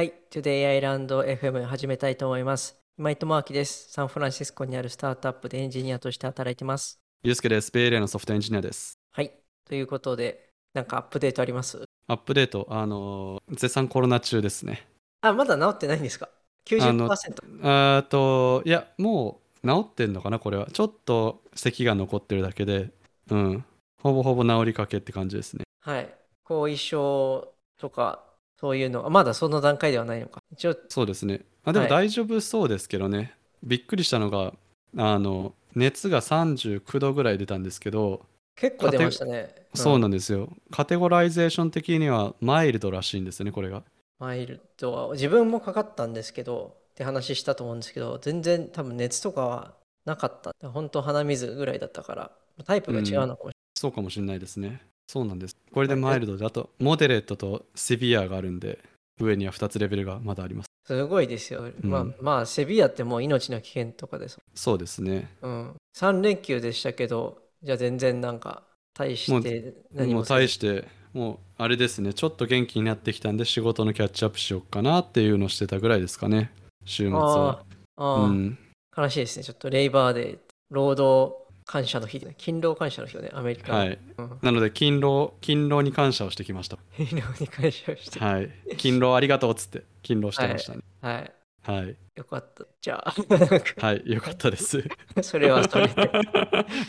はい、Today Island FM 始めたいと思います。今井智明です。サンフランシスコにあるスタートアップでエンジニアとして働いてます。ゆうすけです。ベイエリアのソフトエンジニアです。はい、ということで、なんかアップデートあります？アップデート、あのー絶賛コロナ中ですね。あ、まだ治ってないんですか ?90%。あーと、いや、もう治ってんのかな、これは。ちょっと咳が残ってるだけで、うん。ほぼほぼ治りかけって感じですね。はい。後遺症とか、そういうの、あまだその段階ではないのか。一応、そうですね。あでもはい大丈夫そうですけどね。びっくりしたのが、あの、熱が39度ぐらい出たんですけど、結構出ましたね。そうななんですよ。カテゴライゼーション的にはマイルドらしいんですよね、これが。マイルドは、自分もかかったんですけど、って話したと思うんですけど、全然多分熱とかはなかった。本当鼻水ぐらいだったから、タイプが違うのかもしそうかもしれないですね。そうなんです。これでマイルドで、あと、モデレートとセビアがあるんで、上には2つレベルがまだあります。すごいですよ。まあ、うんまあ、セビアってもう命の危険とかですそうですね。うん。3連休でしたけど、じゃあ全然なんか、大して何もうもせず対して、もうあれですね、ちょっと元気になってきたんで、仕事のキャッチアップしようかなっていうのをしてたぐらいですかね、週末は。ああ、うん、悲しいですね。ちょっとレイバーデー、労働感謝の日、勤労感謝の日をね、アメリカの。はい。うん。なので、勤労、勤労に感謝をしてきました。勤労に感謝をして。はい。勤労ありがとうっつって、勤労してましたね。はい。はい。よかった。じゃあ、はい、よかったです。それはそれで。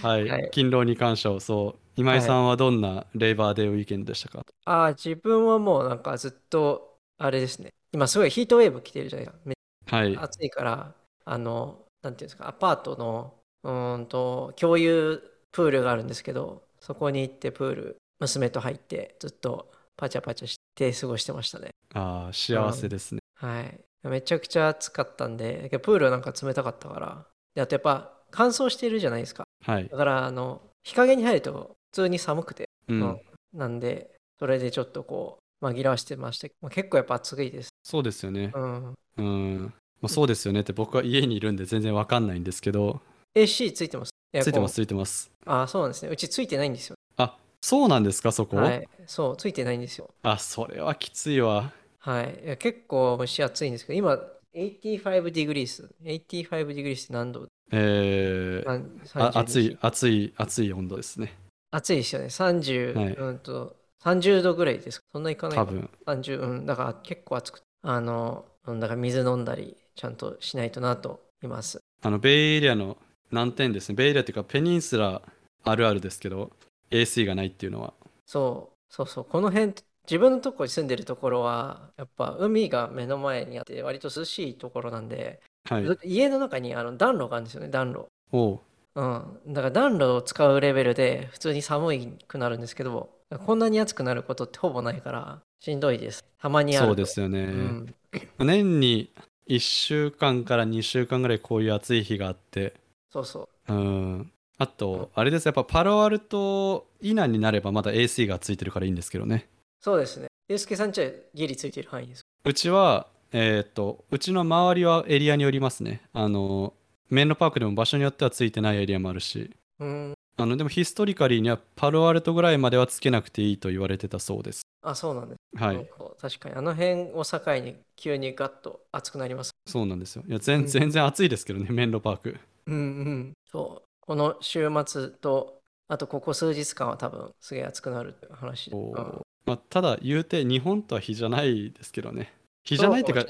はい。はい勤労に感謝を、そう。今井さんはどんなレイバーデーウィーケンドでしたか、ああ、自分はもうなんかずっと、あれですね。今すごいヒートウェーブ来てるじゃないですか。めっはいち。ゃ暑いから、あの、なんていうんですか、アパートの、うーんと、共有プールがあるんですけど、そこに行ってプール、娘と入って、ずっとパチャパチャして過ごしてましたね。ああ、幸せですね。はい。めちゃくちゃ暑かったんで、プールはなんか冷たかったから。であとやっぱ乾燥してるじゃないですか。はい。だから、あの、日陰に入ると普通に寒くて、うん。うんなんで、それでちょっとこう、紛らわしてましたけど、まあ結構やっぱ暑いです。そうですよねう。ん。うん。まあ、そうですよねって僕は家にいるんで全然わかんないんですけど、AC ついてます？ついてます、ついてます。あ、そうなんですね。うちついてないんですよ。あ、そうなんですか、そこ、はい。そう、ついてないんですよ。あ、それはきついわ。はい。いや結構蒸し暑いんですけど、今、85 degrees。85 degrees って何度？えー、なんあ32暑い、暑い、暑い温度ですね。暑いですよね。30、はいうんと、30度ぐらいですか？そんないかないか多分。30、うん、だから結構暑くて、あの、うんだから水飲んだり、ちゃんとしないとなといます。あの、ベイエリアの難点ですね。ベイエリアっていうか、ペニンスラあるあるですけど、AC がないっていうのは。そう、そうそう、この辺、自分のとこに住んでるところは、やっぱ海が目の前にあって、割と涼しいところなんで、はい。家の中にあの暖炉があるんですよね、暖炉。おううん、だから暖炉を使うレベルで普通に寒くなるんですけど、こんなに暑くなることってほぼないから、しんどいです。たまにあると。そうですよね。うん、年に1週間から2週間ぐらいこういう暑い日があって、そうそう。うん。あと、あれです。やっぱパロアルト以南になればまだ AC がついてるからいいんですけどね。そうですね。ゆうすけさんちはギリついてる範囲です。うちは、えーっと、うちの周りはエリアによりますね。あの、メンロパークでも場所によってはついてないエリアもあるし、うん。あの、でもヒストリカリーにはパロアルトぐらいまではつけなくていいと言われてたそうです。あ、そうなんです。はい。確かに、あの辺を境に急にガッと暑くなります。そうなんですよ。いや、全うん全然暑いですけどね、メンロパーク。うんうん。そう。この週末と、あとここ数日間は多分すげえ暑くなるっていう話で。うんまあ、ただ、言うて日本とは比じゃないですけどね。比じゃないっていうか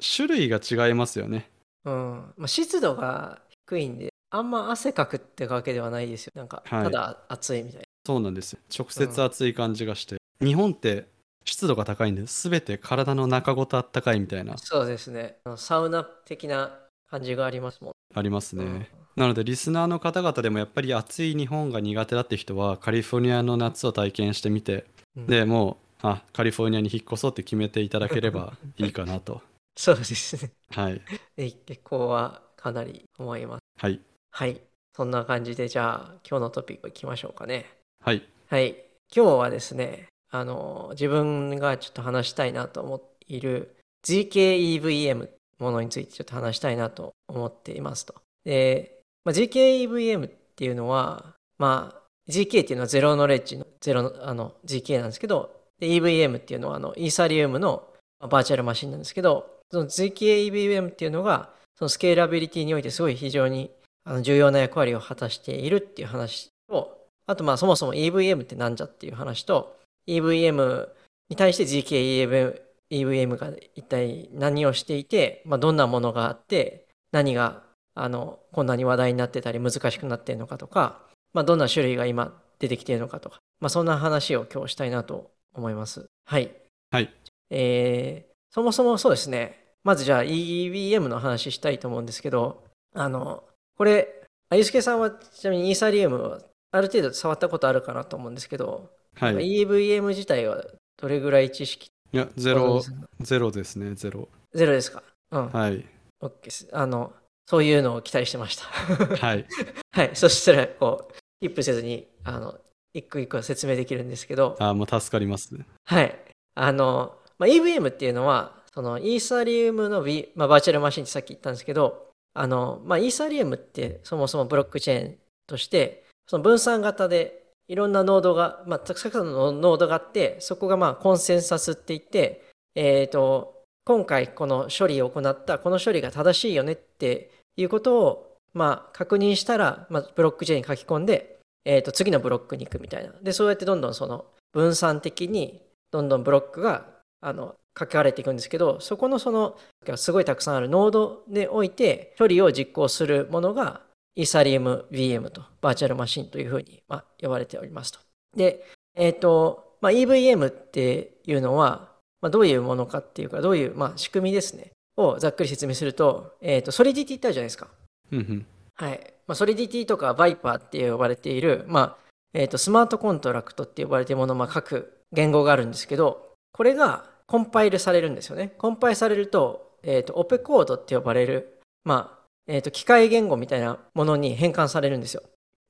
種類が違いますよね。うん。まあ、湿度が低いんで、あんま汗かくってわけではないですよ。なんか、はいただ暑いみたいな。そうなんですよ。直接暑い感じがして。日本って湿度が高いんで、すべて体の中ごとあったかいみたいな、そうですね。あのサウナ的な感じがありますもん。ありますね。うんなので、リスナーの方々でもやっぱり暑い日本が苦手だって人は、カリフォルニアの夏を体験してみて、うんでもう、あ、カリフォルニアに引っ越そうって決めていただければいいかなと。そうですね。はい。で結構はかなり思います。はい。はい。そんな感じで、じゃあ今日のトピックいきましょうかね。はい。はい。今日はですね、あの、自分がちょっと話したいなと思っている GKEVM ものについてちょっと話したいなと思っていますと。で、まあ、GKEVM っていうのは、まあ、GK っていうのはゼロノレッジのゼロのあの GK なんですけど、EVM っていうのはあのイーサリウムのバーチャルマシンなんですけど、その ZKEVM っていうのが、そのスケーラビリティにおいてすごい非常にあの重要な役割を果たしているっていう話と、あとまあそもそも EVM ってなんじゃっていう話と、EVM に対して GKEVM EVM が一体何をしていて、まあ、どんなものがあって、何があのこんなに話題になってたり難しくなってるのかとか、まあ、どんな種類が今出てきているのかとか、まあ、そんな話を今日したいなと思います。はい。はい。えー、そもそもそうですね。まずじゃあ EVM の話したいと思うんですけど、あの、これ、あゆすけさんはちなみにイーサリウムはある程度触ったことあるかなと思うんですけど、はい、EVM 自体はどれぐらい知識いや、ゼロ、ゼロですね、ゼロ。ゼロですか？うん。はい。OK です。あの、そういうのを期待してました。はい。はい。そしたら、こう、一歩せずに、あの、一個一個説明できるんですけど。あもう助かります。はい。あの、まあ、EVM っていうのは、そのイーサリウムの、v まあ、バーチャルマシンってさっき言ったんですけど、あの、まあ、イーサリウムってそもそもブロックチェーンとして、その分散型でいろんなノードが、まあ、たくさんのノードがあって、そこがまあコンセンサスって言って、えっ、ー、と、今回この処理を行ったこの処理が正しいよねっていうことを、まあ、確認したら、まあ、ブロックチェーンに書き込んで、えっ、ー、と、次のブロックに行くみたいな。で、そうやってどんどんその分散的にどんどんブロックが、あの、書かれていくんですけど、そこのその、すごいたくさんあるノードでおいて処理を実行するものが、イーサリウム VM とバーチャルマシンというふうに、まあ、呼ばれておりますと。で、えっ、ー、と、まあ、EVM っていうのは、まあ、どういうものかっていうか、どういう、まあ、仕組みですね、をざっくり説明すると、えっ、ー、と、ソリディティってあるじゃないですか。はい。まあ、ソリディティとかバイパーって呼ばれている、まあ、えっ、ー、と、スマートコントラクトって呼ばれているものを、まあ、書く言語があるんですけど、これがコンパイルされるんですよね。コンパイルされると、えっ、ー、と、 opcode って呼ばれる、まあ、えっ、と、機械言語みたいなものに変換されるんですよ。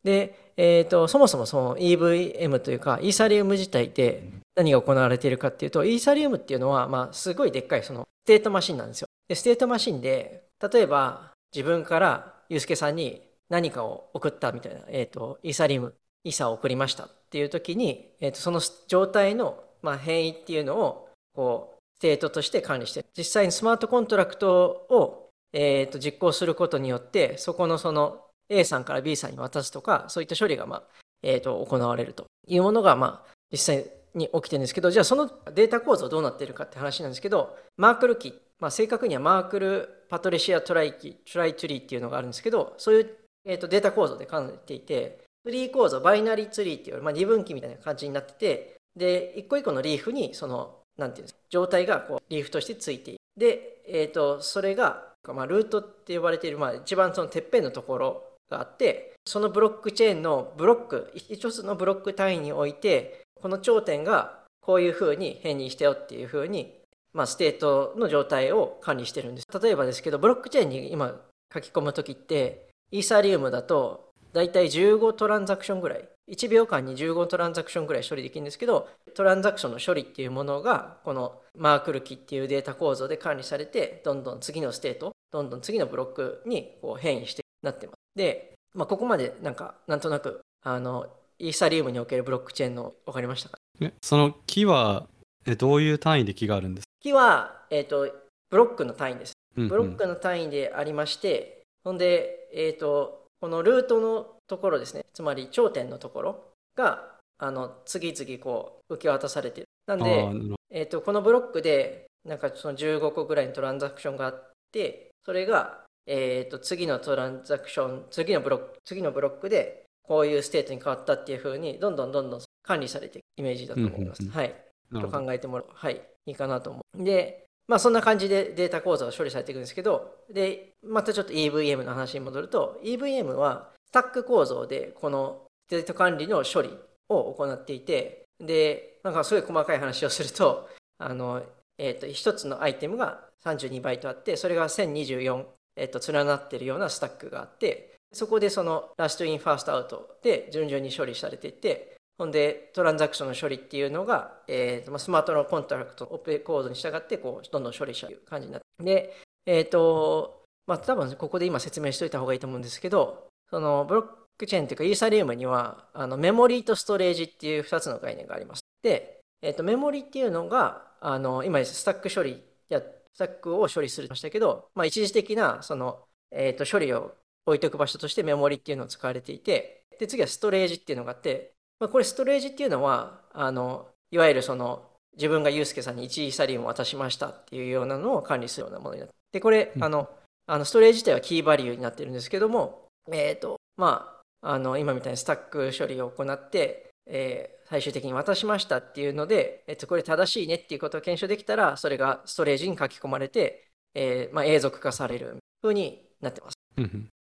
で、えっ、と、そもそもその EVM というか、イーサリウム自体で何が行われているかっていうと、イーサリウムっていうのは、まあ、すごいでっかいその state machine なんですよ。で、 state machine で、例えば自分からユースケさんに何かを送ったみたいな、えっ、と、イーサリウム、イーサを送りましたっていう時に、えっ、と、その状態の、まあ、変異っていうのを、こう、ステートとして管理して、実際にスマートコントラクトをえー、と実行することによってそこのその A さんから B さんに渡すとかそういった処理が、まあえー、と行われると。いうものが、まあ、実際に起きてるんですけどじゃあそのデータ構造どうなっているかって話なんですけどマークル木、まあ、正確には Merkle Patricia trie 木 trie tree っていうのがあるんですけどそういう、えー、とデータ構造で考えていてツリー構造バイナリーツリーっていう、まあ、二分岐みたいな感じになっててで一個一個のリーフにそのなんていうんですか状態がこうリーフとしてついているで、えー、とそれがまあ、ルートって呼ばれている、まあ、一番そのてっぺんのところがあってそのブロックチェーンのブロック一つのブロック単位においてこの頂点がこういうふうに変異してるよっていうふうに、まあ、ステートの状態を管理してるんです。例えばですけどブロックチェーンに今書き込む時ってイーサリウムだとだいたい15トランザクションぐらい1秒間に15トランザクションぐらい処理できるんですけどトランザクションの処理っていうものがこのマークル木っていうデータ構造で管理されてどんどん次のステートどんどん次のブロックにこう変異してなってます。で、まあ、ここまでなんかなんとなくあのイーサリウムにおけるブロックチェーンの分かりましたかその木はえどういう単位で木があるんですか？木は、えーと、ブロックの単位です、ブロックの単位でありましてほんで、えーとこのルートのところですね。つまり頂点のところがあの次々こう受け渡されてる。なんで、えーと、このブロックでなんかその15個ぐらいのトランザクションがあってそれが、えーと、次のトランザクション次のブロック次のブロックでこういうステートに変わったっていうふうにどんどんどんどん管理されていくイメージだと思います。はい。と考えてもらう。はい。いいかなと思う。で、まあそんな感じでデータ構造が処理されていくんですけど、で、またちょっと EVM の話に戻ると、EVM はスタック構造でこのデータ管理の処理を行っていて、で、なんかすごい細かい話をすると、あの、えっ、ー、と、一つのアイテムが32バイトあって、それが1024、えっ、と、連なってるようなスタックがあって、そこでその last in first out で順々に処理されていって、ほんでトランザクションの処理っていうのが、えー、スマートのコントラクト opcode に従ってこうどんどん処理しちゃう感じになって。で、えっ、ー、と、まあ多分ここで今説明しといた方がいいと思うんですけど、そのブロックチェーンというかイーサリウムにはあのメモリーとストレージっていう2つの概念があります。で、えっと、メモリーっていうのが、あの、今、スタック処理や、スタックを処理するとしたけど、まあ、一時的な、その、えっと、処理を置いておく場所としてメモリっていうのを使われていて、で、次はストレージっていうのがあって、まあ、これストレージっていうのは、あの、いわゆるその、自分がユースケさんに1イーサリウムを渡しましたっていうようなのを管理するようなものになって、で、これ、あの、あのストレージ自体はキーバリューになってるんですけども、えっ、ー、と、まあ、あの、今みたいにスタック処理を行って、えー、最終的に渡しましたっていうので、えっと、これ正しいねっていうことを検証できたら、それがストレージに書き込まれて、えーまあ、永続化される風になってます。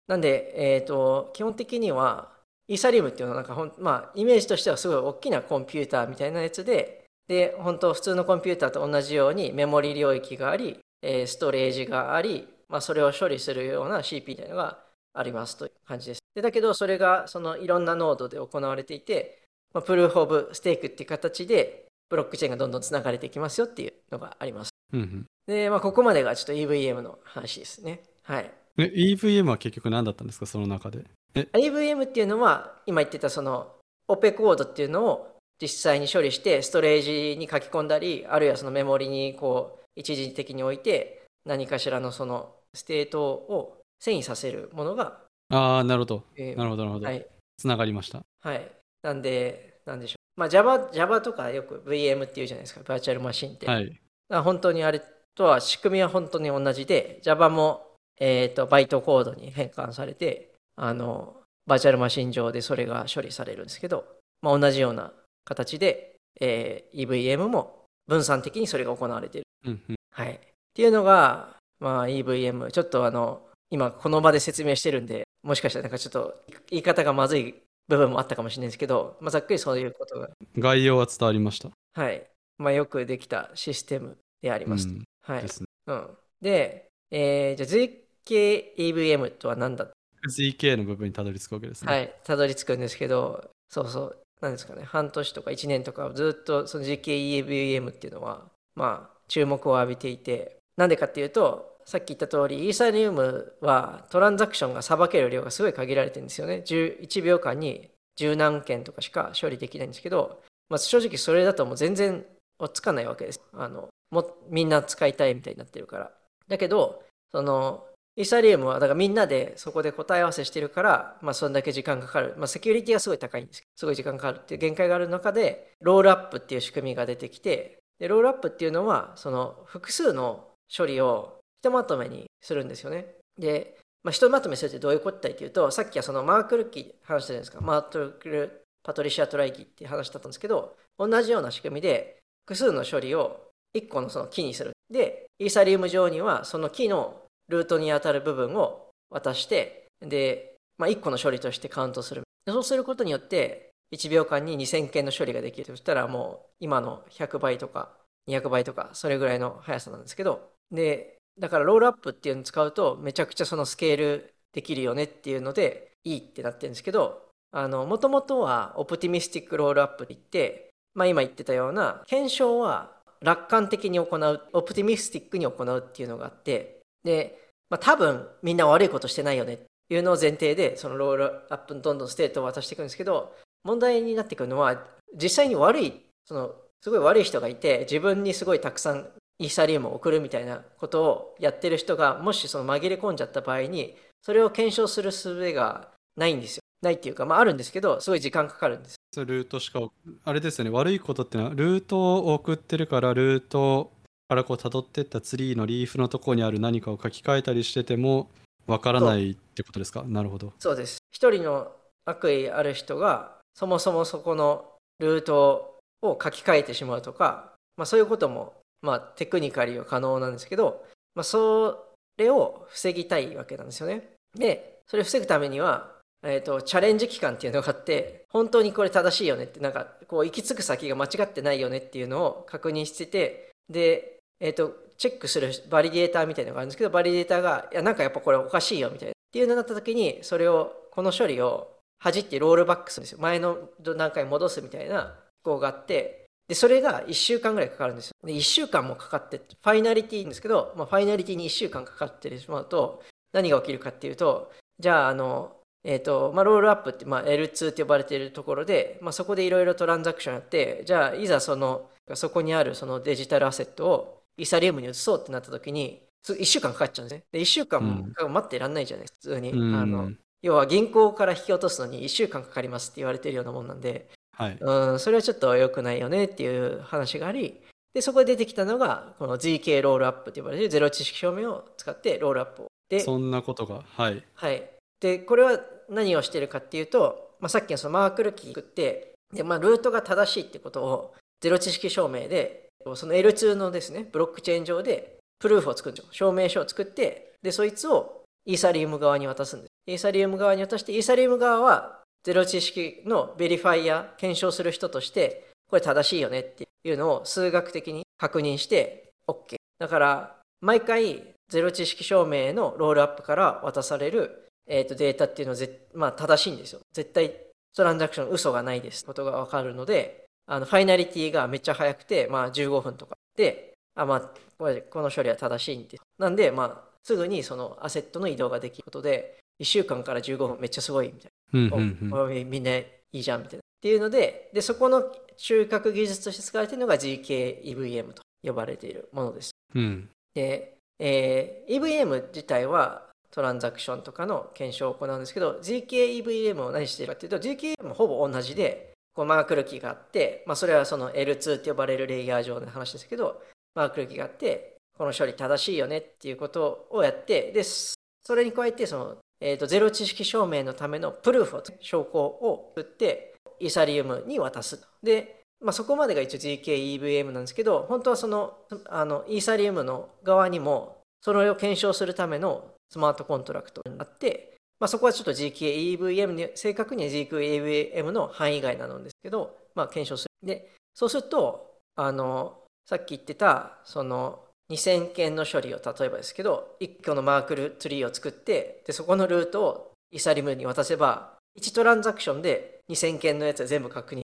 なんで、えーと、基本的には、イーサリウムっていうのはなんかほん、まあ、イメージとしてはすごい大きなコンピューターみたいなやつで、で、本当普通のコンピューターと同じようにメモリ領域があり、えー、ストレージがあり、まあ、それを処理するような CP みたいなのがありますという感じです。でだけど、それがそのいろんなノードで行われていて、まあ、プルーフ・オブ・ステークっていう形で、ブロックチェーンがどんどんつながれていきますよっていうのがあります。うんうん、で、まあ、ここまでがちょっと EVM の話ですね。はい。EVM は結局何だったんですか、その中で。EVM っていうのは、今言ってたその、 opcode っていうのを実際に処理して、ストレージに書き込んだり、あるいはそのメモリにこう、一時的に置いて、何かしらのそのステートを遷移させるものが。ああ、なるほど。えー、なるほど、なるほど。はい。つながりました。はい。なんで、なんでしょう。まあ Java、Java とかよく VM っていうじゃないですか、バーチャルマシンって。はい。本当にあれとは仕組みは本当に同じで、Java も、えーと、バイトコードに変換されて、あの、バーチャルマシン上でそれが処理されるんですけど、まあ、同じような形で、えー、EVM も分散的にそれが行われている。うんうん、はい。っていうのが、まあ、EVM、ちょっとあの、今この場で説明してるんで、もしかしたらなんかちょっと言い方がまずい部分もあったかもしれないですけど、まあ、ざっくりそういうことが。概要は伝わりました。はい。まあ、よくできたシステムであります。うん、はい。ですね。うん。で、えー、じゃあ ZKEVM とは何だ ?ZK の部分にたどり着くわけですね。はい。たどり着くんですけど、そうそう。なんですかね、半年とか1年とかずっとその GKEVM っていうのは、まあ、注目を浴びていて、なんでかっていうと、さっき言った通り、イーサリウムはトランザクションがさばける量がすごい限られてるんですよね。11秒間に十何件とかしか処理できないんですけど、まあ、正直それだともう全然落ち着かないわけです。あのもみんな使いたいみたいになってるから。だけど、そのイーサリウムは、だからみんなでそこで答え合わせしてるから、まあ、そんだけ時間かかる。まあ、セキュリティがすごい高いんですけど、すごい時間かかるっていう限界がある中で、ロールアップっていう仕組みが出てきて、で、ロールアップっていうのは、その複数の処理をひとまとめにするんですよね。で、まあ、ひとまとめするってどういうことかっていうと、さっきはそのマークルキー話したじゃないですか。マークル、パトリシア・トライキーっていう話だったんですけど、同じような仕組みで、複数の処理を1個のその木にする。で、イーサリウム上にはその木のルートに当たる部分を渡して、で、まあ、1個の処理としてカウントする。そうすることによって、1秒間に2000件の処理ができる。そしたらもう今の100倍とか200倍とかそれぐらいの速さなんですけど、で、だからロールアップっていうのを使うとめちゃくちゃそのスケールできるよねっていうのでいいってなってるんですけど、もともとは optimistic rollup って言って、まあ今言ってたような検証は楽観的に行う、 optimistic に行うっていうのがあって、で、まあ、多分みんな悪いことしてないよねっていうのを前提でそのロールアップにどんどんステートを渡していくんですけど問題になってくるのは実際に悪いそのすごい悪い人がいて自分にすごいたくさんイーサリウムを送るみたいなことをやってる人がもしその紛れ込んじゃった場合にそれを検証する術がないんですよ。ないっていうかまああるんですけどすごい時間かかるんです。ルートしかあれですよね。悪いことってのはルートを送ってるからルートからこう辿ってったツリーのリーフのところにある何かを書き換えたりしててもわからないってことですか？なるほど。そうです。一人の悪意ある人がそもそもそこのルートを書き換えてしまうとか、まあ、そういうことも、まあ、 technically は可能なんですけど、まあ、それを防ぎたいわけなんですよねでそれを防ぐためにはえーと、チャレンジ期間っていうのがあって本当にこれ正しいよねってなんかこう行き着く先が間違ってないよねっていうのを確認しててでえっ、ー、と、チェックするバリデーターみたいなのがあるんですけど、バリデーターが、いや、なんかやっぱこれおかしいよみたいな。っていうのになった時に、それを、この処理を弾ってロールバックするんですよ。前の段階に戻すみたいな機構があって、で、それが1週間ぐらいかかるんですよ。で、1週間もかかって、ファイナリティですけど、まあ、ファイナリティに1週間かかってしまうと、何が起きるかっていうと、じゃあ、あの、えっ、ー、と、まあ、ロールアップって、まあ、L2 って呼ばれているところで、まあ、そこでいろいろトランザクションやって、じゃあ、いざそのそこにあるそのデジタルアセットをイーサリウムに移そうってなった時に、1週間かかっちゃうんですね。で、1週間も待ってらんないじゃないですか、普通に。うんあの要は銀行から引き落とすのに1週間かかりますって言われてるようなもんなんで、はい。うん、それはちょっと良くないよねっていう話があり、で、そこで出てきたのが、この ZK ロールアップと呼ばれるゼロ知識証明を使ってロールアップを。で、そんなことが。はい。はい。で、これは何をしてるかっていうと、まあ、さっきのそのマークルキー作って、で、まあ、ルートが正しいってことをゼロ知識証明で、その L2 のですね、ブロックチェーン上でプルーフを作るんですよ。証明書を作って、で、そいつをイーサリウム側に渡すんです。イーサリウム側に渡して、イーサリウム側はゼロ知識のベリファイや検証する人として、これ正しいよねっていうのを数学的に確認して OK。だから、毎回ゼロ知識証明のロールアップから渡される、えー、とデータっていうのは、まあ、正しいんですよ。絶対トランザクション嘘がないですことがわかるので、あのファイナリティがめっちゃ早くて、まあ、15分とかで、あまあ、これこの処理は正しいんです。なんで、まあ、すぐにそのアセットの移動ができることで、1週間から15分めっちゃすごいみたいな。うんうんうん。みんないいじゃんみたいな。っていうので、でそこの収穫技術として使われているのが GKEVM と呼ばれているものです。うん。で、えー EVM 自体はトランザクションとかの検証を行うんですけど、GKEVM を何しているかというと、GKEVM もほぼ同じで、こうマークルキーがあって、まあ、それはその L2 って呼ばれるレイヤー上の話ですけど、マークルキーがあって、この処理正しいよねっていうことをやって、で、それに加えて、その、えーと、ゼロ知識証明のためのプルーフを、証拠を作って、イーサリウムに渡す。で、まあ、そこまでが一応 GKEVM なんですけど、本当はその、あの、イーサリウムの側にも、それを検証するためのスマートコントラクトになって、まあ、そこはちょっと GKEVM に、正確には GKEVM の範囲外なのですけど、まあ、検証する。で、そうすると、あの、さっき言ってた、その、2000件の処理を例えばですけど、1個のマークルツリーを作って、で、そこのルートをイーサリウムに渡せば、1トランザクションで2000件のやつは全部確認。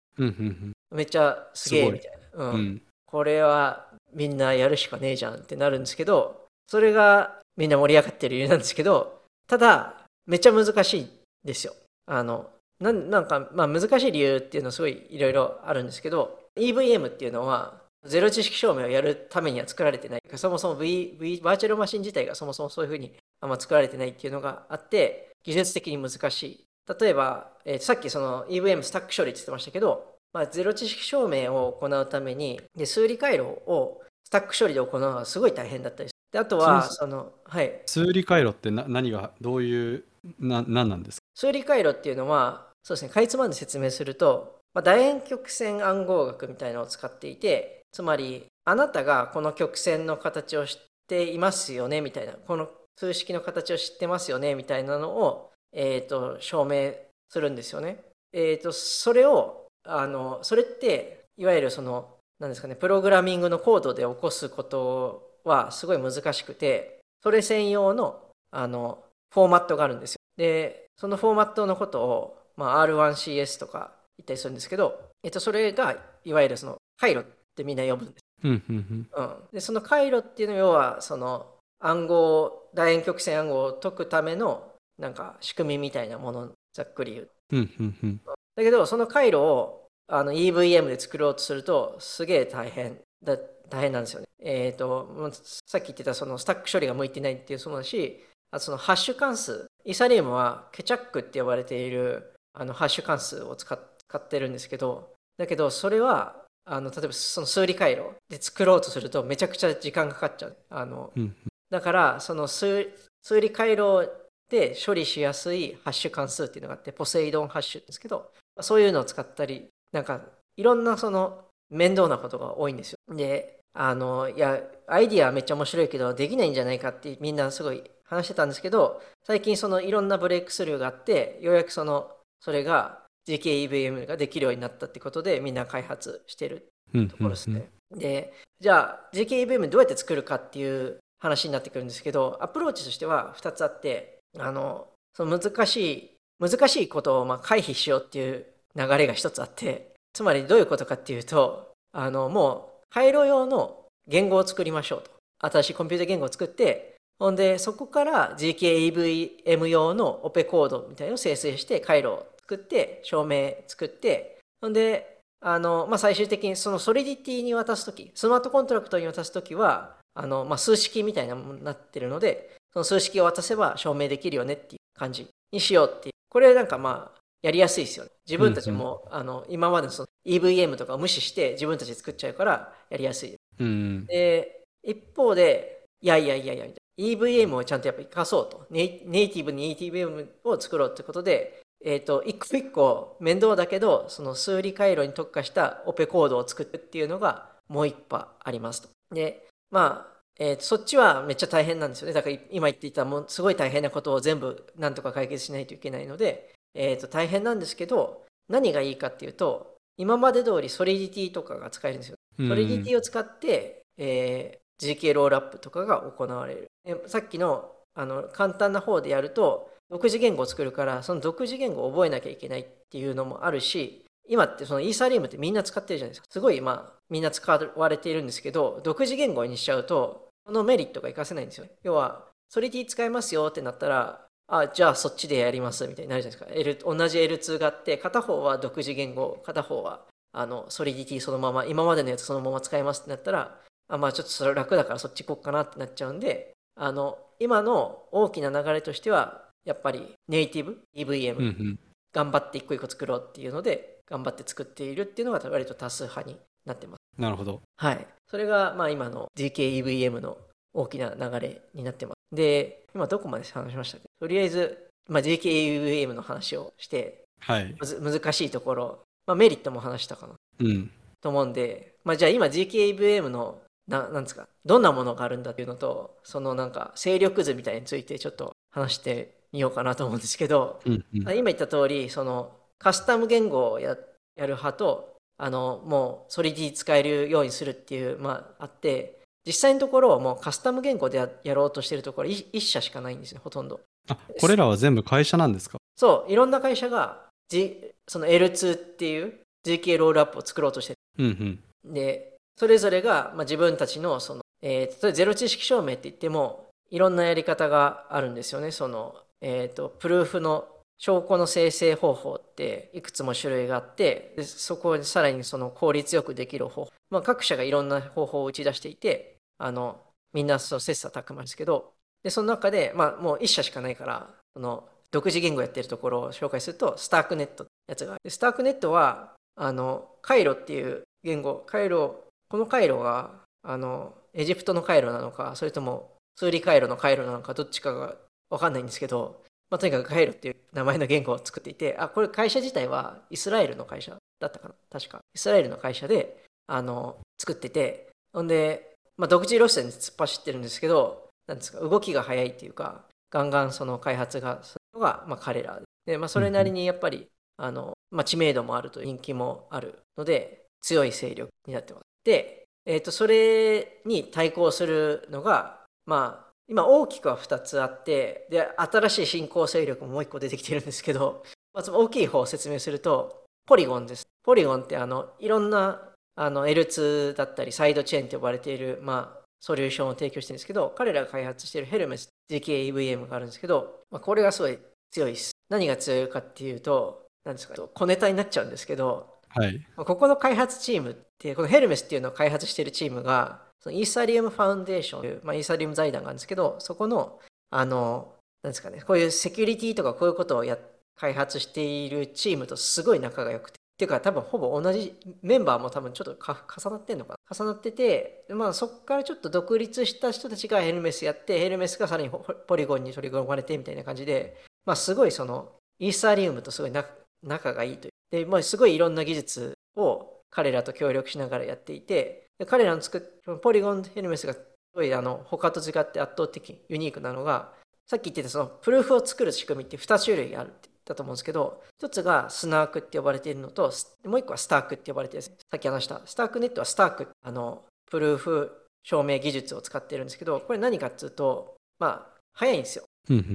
めっちゃすげえみたいな。うん。うん。これはみんなやるしかねえじゃんってなるんですけど、それがみんな盛り上がってる理由なんですけど、ただ、めっちゃ難しいんですよ。あの、なんか、まあ難しい理由っていうのはすごいいろいろあるんですけど、EVM っていうのは、ゼロ知識証明をやるためには作られてない。そもそも v, v バーチャルマシン自体がそもそもそういうふうにあんま作られてないっていうのがあって、技術的に難しい。例えば、えーさっきその EVM スタック処理って言ってましたけど、まあ、ゼロ知識証明を行うためにで数理回路をスタック処理で行うのはすごい大変だったりする。であとはその、はい、数理回路ってな何が、どういう、な、何なんですか？数理回路っていうのはそうですねかいつまんで説明すると、まあ、楕円曲線暗号学みたいなのを使っていてつまりあなたがこの曲線の形を知っていますよねみたいなこの数式の形を知ってますよねみたいなのを、えー、と証明するんですよね。えー、とそれをあのそれっていわゆるそのなんですかねプログラミングのコードで起こすことはすごい難しくてそれ専用のあのフォーマットがあるんですよ。でそのフォーマットのことを、まあ、R1CS とか言ったりするんですけど、えっと、それがいわゆるその回路ってみんな呼ぶんです。うんうんうん、でその回路っていうのは要はその暗号楕円曲線暗号を解くためのなんか仕組みみたいなものざっくり言ううん。うんうんうん。だけどその回路をあの EVM で作ろうとするとすげえ大変だ大変なんですよね。えっ、ともうさっき言ってたそのスタック処理が向いてないっていうそうだしあとそのハッシュ関数イーサリウムはケチャックって呼ばれているあのハッシュ関数を使っ使ってるんですけどだけどそれはあの例えばその数理回路で作ろうとするとめちゃくちゃ時間かかっちゃう。あのうんだからその数数理回路で処理しやすいハッシュ関数っていうのがあってポセイドンハッシュですけどそういうのを使ったりなんかいろんなその面倒なことが多いんですよ。であのいやアイディアはめっちゃ面白いけどできないんじゃないかってみんなすごい話してたんですけど最近そのいろんなブレイクスルーがあってようやくそのそれが GKEVM ができるようになったってことでみんな開発してるうんところですね。で、じゃあ GKEVM どうやって作るかっていう話になってくるんですけど、アプローチとしては2つあって、あの、その難しい、難しいことをまあ回避しようっていう流れが1つあって、つまりどういうことかっていうと、あの、もう回路用の言語を作りましょうと。新しいコンピュータ言語を作って、ほんで、そこから GKEVM 用のオペコードみたいなのを生成して、回路を作って、証明作って、ほんで、あの、まあ、最終的にそのソリディティに渡すとき、スマートコントラクトに渡すときは、あの、まあ、数式みたいなものになってるので、その数式を渡せば証明できるよねっていう感じにしようっていう。これなんかまあ、やりやすいですよね。自分たちも、あの、今までのその EVM とかを無視して自分たちで作っちゃうからやりやすい。うん。で、一方で、いやいやいやいや、EVM をちゃんとやっぱ生かそうと。ネイネイティブに EVM を作ろうってことで、えっ、と、一個一個面倒だけど、その数理回路に特化したオペコードを作るっていうのがもう一波ありますと。で、まあ、えーとそっちはめっちゃ大変なんですよね。だから今言っていたもうすごい大変なことを全部なんとか解決しないといけないので、えーと大変なんですけど、何がいいかっていうと、今まで通りソリディティとかが使えるんですよ。うんソリディティを使って、えー GK ロールアップとかが行われる。でさっきのあの簡単な方でやると、独自言語を作るから、その独自言語を覚えなきゃいけないっていうのもあるし、今ってそのイーサリウムってみんな使ってるじゃないですか。すごいまあみんな使われているんですけど、独自言語にしちゃうと、このメリットが活かせないんですよ。要は、ソリディ使えますよってなったら、あ、じゃあそっちでやりますみたいになるじゃないですか。L 同じ L2 があって、片方は独自言語、片方はあのソリティそのまま、今までのやつそのまま使えますってなったら、あまあちょっとそれ楽だからそっち行こうかなってなっちゃうんで、あの今の大きな流れとしては、やっぱりネイティブ、EVM、うんうん。頑張って一個一個作ろうっていうので、頑張って作っているっていうのが割と多数派になってます。なるほど。はい。それが、まあ今の GKEVM の大きな流れになってます。で、今どこまで話しましたっけ？とりあえず、まあ、GKEVM の話をして、はい。難しいところ、まあ、メリットも話したかなうん。と思うんで、まあ、じゃあ今 GKEVM のななんですか？どんなものがあるんだっていうのとそのなんか勢力図みたいについてちょっと話してみようかなと思うんですけど、うんうん。今言った通りそのカスタム言語をややる派とあのもうソリディ使えるようにするっていうまああって実際のところもうカスタム言語でややろうとしてるところい一社しかないんですねほとんどあ、これらは全部会社なんですか？そういろんな会社が、G、その L2 っていう GK ロールアップを作ろうとしてうんうん。るでそれぞれが、まあ、自分たちのその、えー、例えばゼロ知識証明って言ってもいろんなやり方があるんですよねその、えー、とプルーフの証拠の生成方法っていくつも種類があってでそこにさらにその効率よくできる方法、まあ、各社がいろんな方法を打ち出していてあのみんなそう切磋琢磨ですけどでその中で、まあ、もう1社しかないからその独自言語やってるところを紹介するとスタークネットってやつがある。でスタークネットはあのカイロっていう言語カイロこの回路があのエジプトの回路なのかそれとも数理回路の回路なのかどっちかが分かんないんですけど、まあ、とにかく回路っていう名前の言語を作っていてあこれ会社自体はイスラエルの会社だったかな。確か。イスラエルの会社であの作ってて。ほんで、まあ、独自路線で突っ走ってるんですけどなんですか動きが速いっていうかガンガンその開発がするのが、まあ、彼らで、まあ、それなりにやっぱりあの、まあ、知名度もあると人気もあるので強い勢力になってます。で、えー、とそれに対抗するのがまあ今大きくは2つあってで新しい新興勢力ももう1個出てきてるんですけど まず大きい方を説明するとポリゴンです。ポリゴンってあのいろんなあの L2 だったりサイドチェーンと呼ばれている、まあ、ソリューションを提供してるんですけど彼らが開発しているヘルメス GKEVM があるんですけど、まあ、これがすごい強いです。何が強いかっていうと何ですか小ネタになっちゃうんですけどはい。ここの開発チームって、このヘルメスっていうのを開発しているチームが、そのイーサリウムファウンデーションという、まあ、イーサリウム財団があるんですけど、そこの、あの、なんですかね、こういうセキュリティとかこういうことをや開発しているチームとすごい仲が良くて、っていうか多分ほぼ同じメンバーも多分ちょっと重なってんのかな重なってて、まあそこからちょっと独立した人たちがヘルメスやって、ヘルメスがさらにポリゴンに取り込まれてみたいな感じで、まあすごいそのイーサリウムとすごい仲がいいという。で、まあ、すごいいろんな技術を彼らと協力しながらやっていて、彼らの作っポリゴンヘルメスがすごいあの他と違って圧倒的ユニークなのが、さっき言ってたそのプルーフを作る仕組みって2種類あるって言ったと思うんですけど、一つがスナークって呼ばれているのと、もう一個はスタークって呼ばれているさっき話したスタークネットはスターク、あの、プルーフ証明技術を使ってるんですけど、これ何かっていうと、まあ、早いんですよ。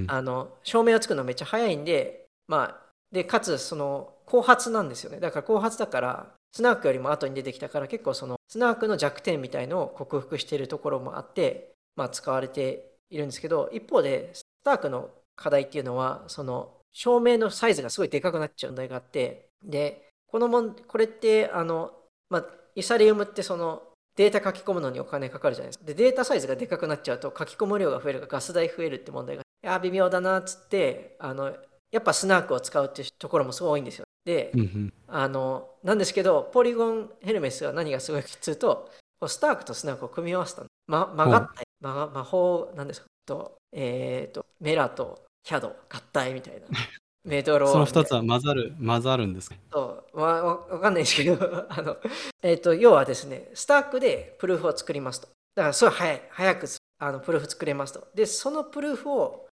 あの証明を作るのめっちゃ早いんで、まあ、でかつその後発なんですよね。だから後発だからスナークよりも後に出てきたから結構そのスナークの弱点みたいのを克服しているところもあって、まあ、使われているんですけど一方でスタークの課題っていうのはその証明のサイズがすごいでかくなっちゃう問題があってでこのもんこれってあの、まあ、イサリウムってそのデータ書き込むのにお金かかるじゃないですか。で、データサイズがでかくなっちゃうと書き込む量が増えるかガス代増えるって問題が、いや、微妙だなっつって、あの、やっぱスナークを使うっていうところもすごい多いんですよ。で、うんうん。あの、なんですけど、ポリゴンヘルメスは何がすごいかっつうと、こうスタークとスナークを組み合わせたの。ま、曲がった、ま、魔法、なんですか？と、えっ、と、メラとキャド合体みたいな。メトロその2つつは混ざる混ざるんですか？そう。わわわかんないですけど あの、えっと要はですねスタックでプルーフを作りますと。だからすごい早い早くあのプルーフ作れますと。でそのプルーフを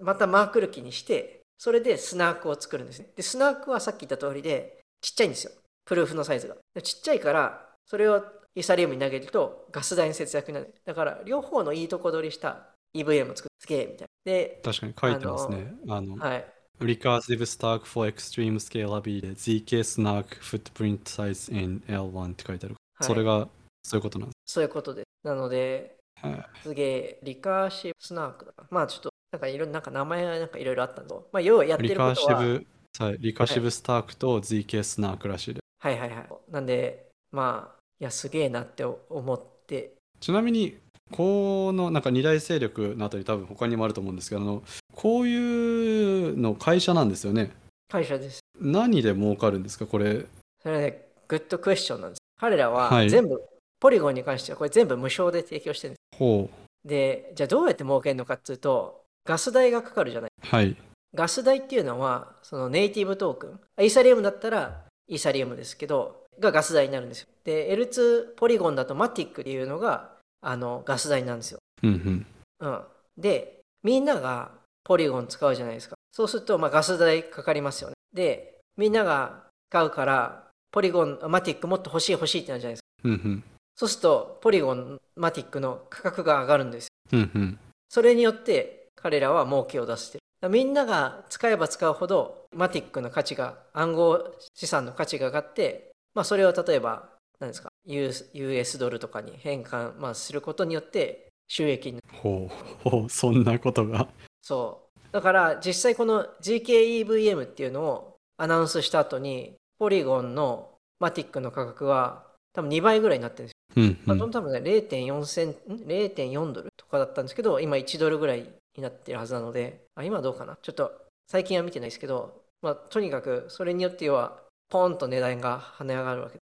またマークルキにしてそれでスナークを作るんですね。でスナークはさっき言った通りでちっちゃいんですよ。プルーフのサイズが。でちっちゃいからそれをイサリウムに投げるとガス代の節約になる。だから両方のいいとこ取りした EVM を作る。すげえみたいな。で確かに書いてますね。あの、はい。Recursive Stack for Extreme Scalability ZK Snark Footprint Size in L1 って書いてある。はい。それがそういうことなんでそういうことです。なので、す。はい。すげえ、リカーシブスナークだ。まあちょっと、なんかいろんな、なんか名前がなんかいろいろあったんだまあ要はやってリカーシることは、ブ、はい、リカーシブスタークと ZK Snark らしいです。はいはいはい。なんで、まあ、いや、すげえなって思って、ちなみに、このなんか二大勢力のあたり多分他にもあると思うんですけど、あのこういうの会社なんですよね。会社です。何で儲かるんですか？これ。それね、グッドクエスチョンなんです。彼らははい全部、ポリゴンに関してはこれ全部無償で提供してるんです。ほで、じゃあどうやって儲けるのかっていうと、ガス代がかかるじゃない。う。はい。ガス代っていうのは、そのネイティブトークン、イーサリウムだったらイーサリウムですけど、がガス代になるんですよ。で、L2 ポリゴンだとマティックっていうのがあのガス代なんですよ。うんうん。うん。で、みんながポリゴン使うじゃないですか。そうすると、まあ、ガス代かかりますよね。で、みんなが使うから、ポリゴン、マティックもっと欲しい欲しいってなるじゃないですか。うんうん。そうすると、ポリゴン、マティックの価格が上がるんですよ。うんうん。それによって彼らは儲けを出してる。みんなが使えば使うほどマティックの価値が暗号資産の価値が上がって、まあ、それを例えば何ですか US, US ドルとかに変換、まあ、することによって収益になるほう。ほう。そんなことが。そうだから実際この GKEVM っていうのをアナウンスした後にポリゴンのマティックの価格は多分2倍ぐらいになってるんですようんうん。まあ、多分ね、0.4セン、ん ?0.4 ドルとかだったんですけど、今1ドルぐらいになってるはずなので、あ今どうかな？ちょっと最近は見てないですけど、まあ、とにかくそれによっては、ポーンと値段が跳ね上がるわけ。っ。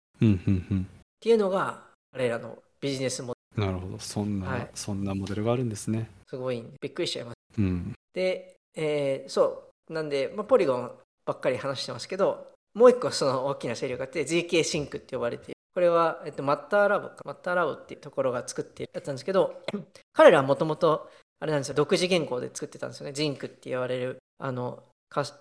ていうのが、彼らのビジネスもなるほど。そんな、はいそんなモデルがあるんですね。すごいびっくりしちゃいます。うん。で、えーそう。なんで、まあ、ポリゴンばっかり話してますけど、もう一個その大きな勢力があって、GK シンクって呼ばれている。これは、えっと、マッターラボか、マッターラボっていうところが作っているやつなんですけど、彼らはもともと、あれなんですよ、独自言語で作ってたんですよね。ジンクって言われる、あの、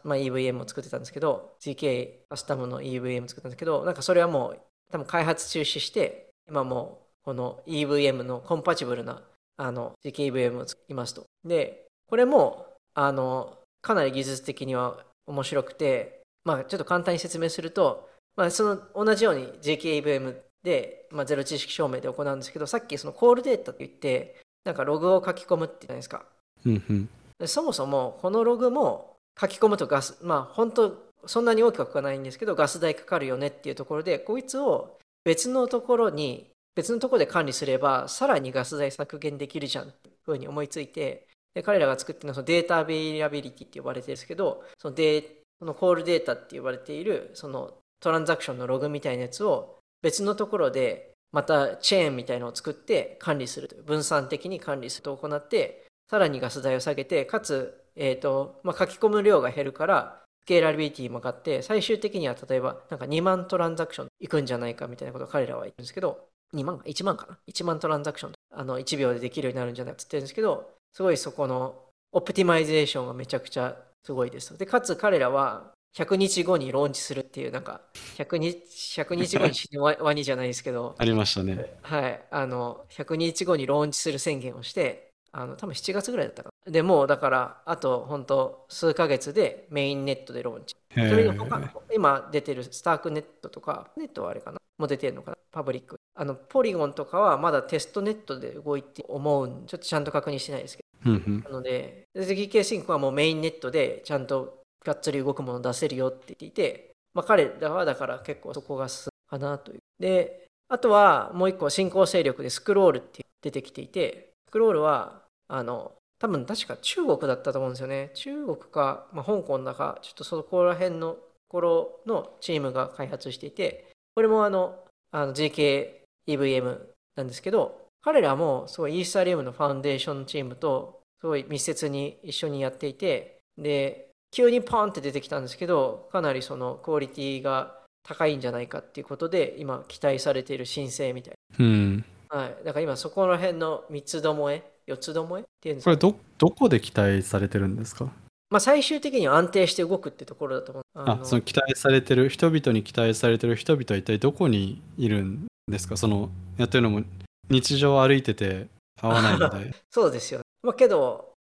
まあ、EVM を作ってたんですけど、GK カスタムの EVM 作ったんですけど、なんかそれはもう、多分開発中止して、今もう、この EVM のコンパチブルな、あの、GKEVM を作りますと。で、これも、あの、かなり技術的には面白くて、まあ、ちょっと簡単に説明すると、まあ、その同じように JKEVM で、まあ、ゼロ知識証明で行うんですけど、さっきそのコールデータって言って、なんかログを書き込むってじゃないですか。うんうん。でそもそもこのログも書き込むとガス、まあ本当そんなに大きくは書かないんですけど、ガス代かかるよねっていうところで、こいつを別のところに、別のところで管理すれば、さらにガス代削減できるじゃんっていうふうに思いついて、で彼らが作ってるのはその data availability って呼ばれてるんですけど、そのデその calldata って呼ばれている、そのトランザクションのログみたいなやつを別のところでまたチェーンみたいのを作って管理するという分散的に管理すると行ってさらにガス代を下げてかつ、えーとまあ、書き込む量が減るから scalability も上がって最終的には例えばなんか2万トランザクションいくんじゃないかみたいなことを彼らは言うんですけど2万か？1万かな？1万トランザクションあの1秒でできるようになるんじゃないかって言ってるんですけどすごいそこの optimization がめちゃくちゃすごいですでかつ彼らは100日後にローンチするっていうなんか100日 ,100 日後に死ぬワワニじゃないですけど ありましたね。はい、あの100日後にローンチする宣言をしてあの多分7月ぐらいだったかな。でもうだからあと本当数ヶ月で mainnet でローンチへそれでー他今出てるスタークネットとかネットはあれかな。もう出てるのかな。パブリックあのポリゴンとかはまだテストネットで動いて思うんちょっとちゃんと確認してないですけうんうん。どなので GK シンクはもうメインネットでちゃんとがっつり動くもの出せるよって言っていてまあ、彼らはだから結構そこが進むかなという。で、あとはもう一個新興勢力でスクロールって出てきていて、スクロールは、あの、多分確か中国だったと思うんですよね。中国か、まあ、香港だか、ちょっとそこら辺のところのチームが開発していて、これもあの、あの GKEVM なんですけど、彼らもすごいイーサリウムのファウンデーションチームとすごい密接に一緒にやっていて、で、急にポンって出てきたんですけど、かなりそのクオリティが高いんじゃないかっていうことで、今期待されている申請みたいうん。な。はい。だから今そこら辺の三つどもえ、四つどもえっていうんですかこれど、どこで期待されてるんですか？まあ最終的には安定して動くってところだと思う。あのその期待されてる、人々に期待されてる人々は一体どこにいるんですか？その、やってるのも日常歩いてて合わないので。そうですよ。まあけど、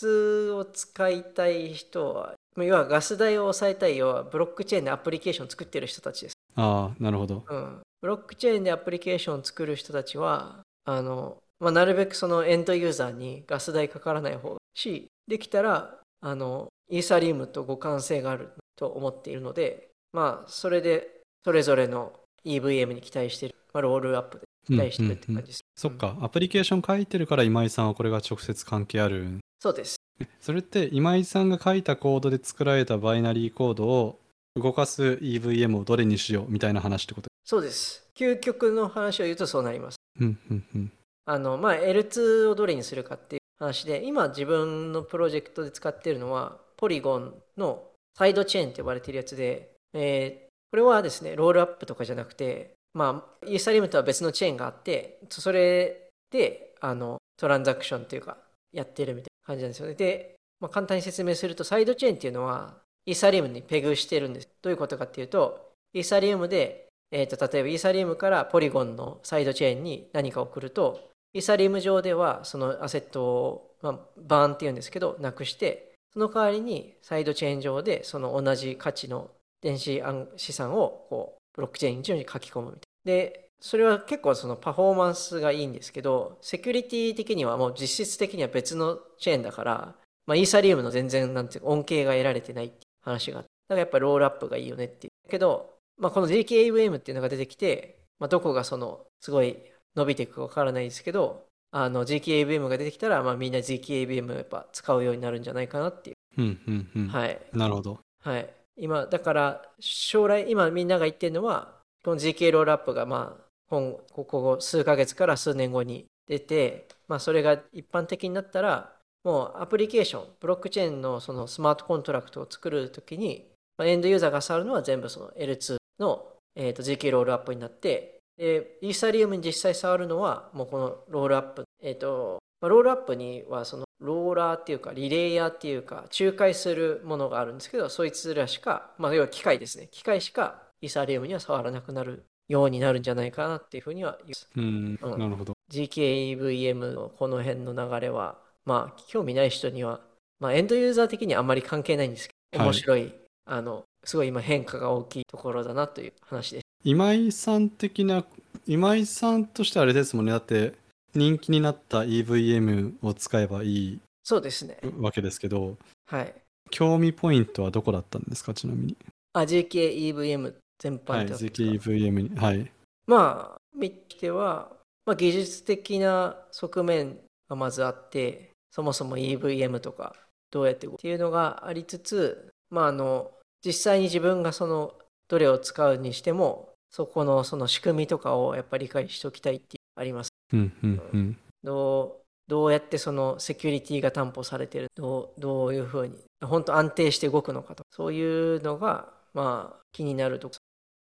L2 を使いたい人は、まあ要はガス代を抑えたい、要はブロックチェーンでアプリケーションを作ってる人たちです。ああ、なるほど。うん。ブロックチェーンでアプリケーションを作る人たちは、あの、まあ、なるべくそのエンドユーザーにガス代かからない方がし、できたら、あの、イーサリウムと互換性があると思っているので、まあ、それで、それぞれの EVM に期待している、まあ、ロールアップで期待してるって感じです。そっか、アプリケーション書いてるから今井さんはこれが直接関係ある。そうです。それって今井さんが書いたコードで作られたバイナリーコードを動かす EVM をどれにしようみたいな話ってこと？そうです。究極の話を言うとそうなります。うんうんうん。あの、まあ、L2 をどれにするかっていう話で、今自分のプロジェクトで使っているのは、ポリゴンのサイドチェーンって呼ばれているやつで、えーこれはですね、ロールアップとかじゃなくて、まあ、イーサリウムとは別のチェーンがあって、それで、あの、トランザクションっていうか、やってるみたいな感じなんですよね。で、まあ、簡単に説明すると、サイドチェーンっていうのは、イーサリウムにペグしてるんです。どういうことかっていうと、イーサリウムで、えー、と例えばイーサリウムからポリゴンのサイドチェーンに何か送ると、イーサリウム上ではそのアセットを、まあ、バーンっていうんですけど、なくして、その代わりにサイドチェーン上でその同じ価値の電子資産をこうブロックチェーン上に書き込むみたいな。で、それは結構そのパフォーマンスがいいんですけど、セキュリティ的にはもう実質的には別のチェーンだから、まあ、イーサリウムの全然なんていうか恩恵が得られてないっていう話があって、だからやっぱりロールアップがいいよねっていう。けど、まあ、この GKAVM っていうのが出てきて、まあ、どこがそのすごい伸びていくかわからないですけど、あの GKAVM が出てきたら、まあ、みんな GKAVM やっぱ使うようになるんじゃないかなっていうんうんうん。う。はい。なるほど。はい。今、だから、将来、今みんなが言ってるのは、この GK ロールアップが、まあ、ここ数ヶ月から数年後に出て、まあ、それが一般的になったら、もうアプリケーション、ブロックチェーンのそのスマートコントラクトを作るときに、まあ、エンドユーザーが触るのは全部その L2 の、えー、と GK ロールアップになって、で、イーサリウムに実際触るのは、もうこの rollup、えっ、と、まあ、 rollup にはそのローラーっていうか relayer っていうか仲介するものがあるんですけどそいつらしかまあ要は機械ですね。機械しかイーサリウムには触らなくなるようになるんじゃないかなっていうふうにはう。ん、うん。なるほど。GKEVM のこの辺の流れはまあ興味ない人にはまあエンドユーザー的にはあんまり関係ないんですけどはい。面白い、あのすごい今変化が大きいところだなという話です今井さん的な、今井さんとしてはあれですもんね。だって、人気になった EVM を使えばいいそうですね。わけですけど、はい。興味ポイントはどこだったんですか、ちなみに。あ GKEVM 全はい、般ってことですか？ZKEVM に。はい。まあ、見ては、まあ、技術的な側面がまずあって、そもそも EVM とかどうやってっていうのがありつつ、まあ、あの、実際に自分がそのどれを使うにしても、そこのその仕組みとかをやっぱり理解しておきたいっていうあります。うんうんうん。どうどうやってそのセキュリティが担保されてるどうどういうふうに本当安定して動くのかとそういうのがまあ気になると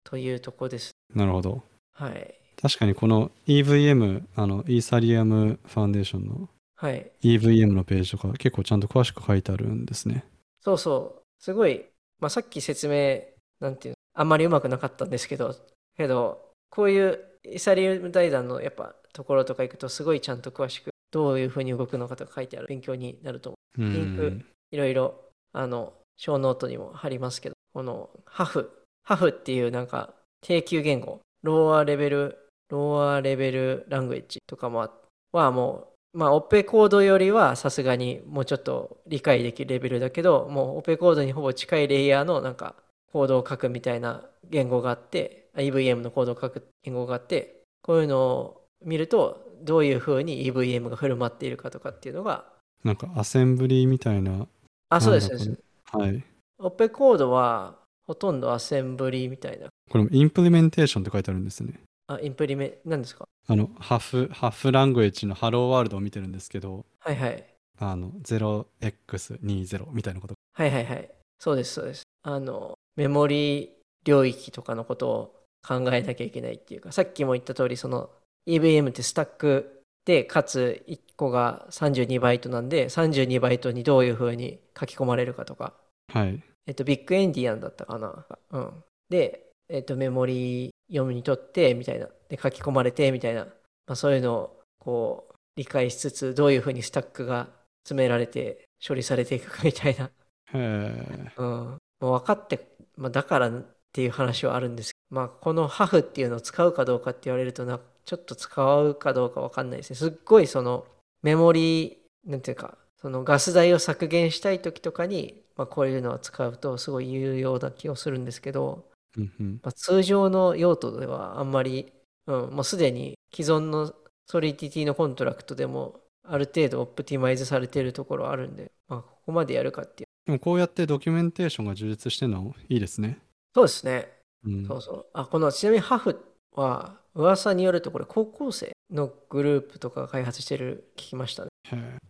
というとこです。なるほど。はい。確かにこの EVM、あの、イーサリアムファンデーションのはい。EVM のページとか結構ちゃんと詳しく書いてあるんですね。そうそう。すごい、まあ、さっき説明、なんていうの、あんまりうまくなかったんですけど、けど、こういうイサリウム財団のやっぱところとか行くと、すごいちゃんと詳しく、どういうふうに動くのかとか書いてある勉強になると思う。うリンクん。いろいろ、あの、ショーノートにも貼りますけど、このハフ、ハフっていうなんか低級言語、 low level、low level language とかもあはもう、まあ、 opcode よりはさすがにもうちょっと理解できるレベルだけど、もう opcode にほぼ近いレイヤーのなんかコードを書くみたいな言語があって、あ EVM のコードを書く言語があって、こういうのを見ると、どういうふうに EVM が振る舞っているかとかっていうのが、なんかアセンブリみたいな。あ、そうです、そうです。はい。オッペコードはほとんどアセンブリみたいな。これもインプリメンテーションって書いてあるんですね。あ、インプリメ、何ですか？あの、ハフ、ハフラングエッジのハローワールドを見てるんですけど、はいはい。あの、0x20 みたいなこと。はいはいはい。そうです、そうです。あの、メモリ領域とかのことを考えなきゃいけないっていうか、さっきも言った通り、その EVM ってスタックで、かつ1個が32バイトなんで、32バイトにどういうふうに書き込まれるかとか、はい。えっと、ビッグエンディアンだったかな。うん。で、えっと、メモリ読みにとって、みたいな。で、書き込まれて、みたいな。まあ、そういうのを、こう、理解しつつ、どういうふうにスタックが詰められて、処理されていくかみたいな。へえ。うん。もう分かって、まあ、だからっていう話はあるんですけど、まあ、このハフっていうのを使うかどうかって言われるとな、ちょっと使うかどうか分かんないですね。すっごいその、メモリ、なんていうか、そのガス代を削減したい時とかに、まあ、こういうのを使うとすごい有用な気がするんですけど、うんうん。まあ、通常の用途ではあんまり、うん、もうすでに既存のソリディティのコントラクトでもある程度 optimize されているところあるんで、まあ、ここまでやるかっていう。でもこうやってドキュメンテーションが充実してるのはいいですね。そうですね。うん。そうそう。あ、このちなみにハフは噂によるとこれ高校生のグループとかが開発してる聞きましたね。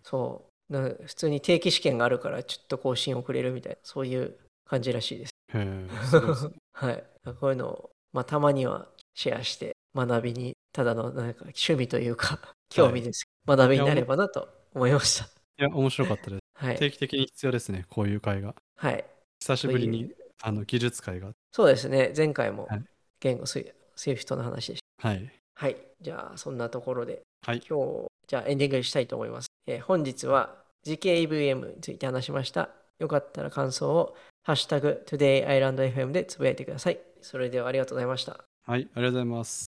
そう。な普通に定期試験があるからちょっと更新遅れるみたいな、そういう感じらしいです。へえ。はい。こういうのを、まあ、たまにはシェアして学びに、ただのなんか趣味というか、興味です。学びになればなと思いました。いや、面白かったです。はい。定期的に必要ですね、こういう会が。はい。久しぶりにあの技術会が。そうですね。前回もはい言語スイ、スイフトの話でした。はい。はい。じゃあ、そんなところで、はい。今日、じゃあエンディングしたいと思います。えー本日は zkEVM について話しました。よかったら感想を、ハッシュタグ TodayIslandFM でつぶやいてください。それではありがとうございました。はい。ありがとうございます。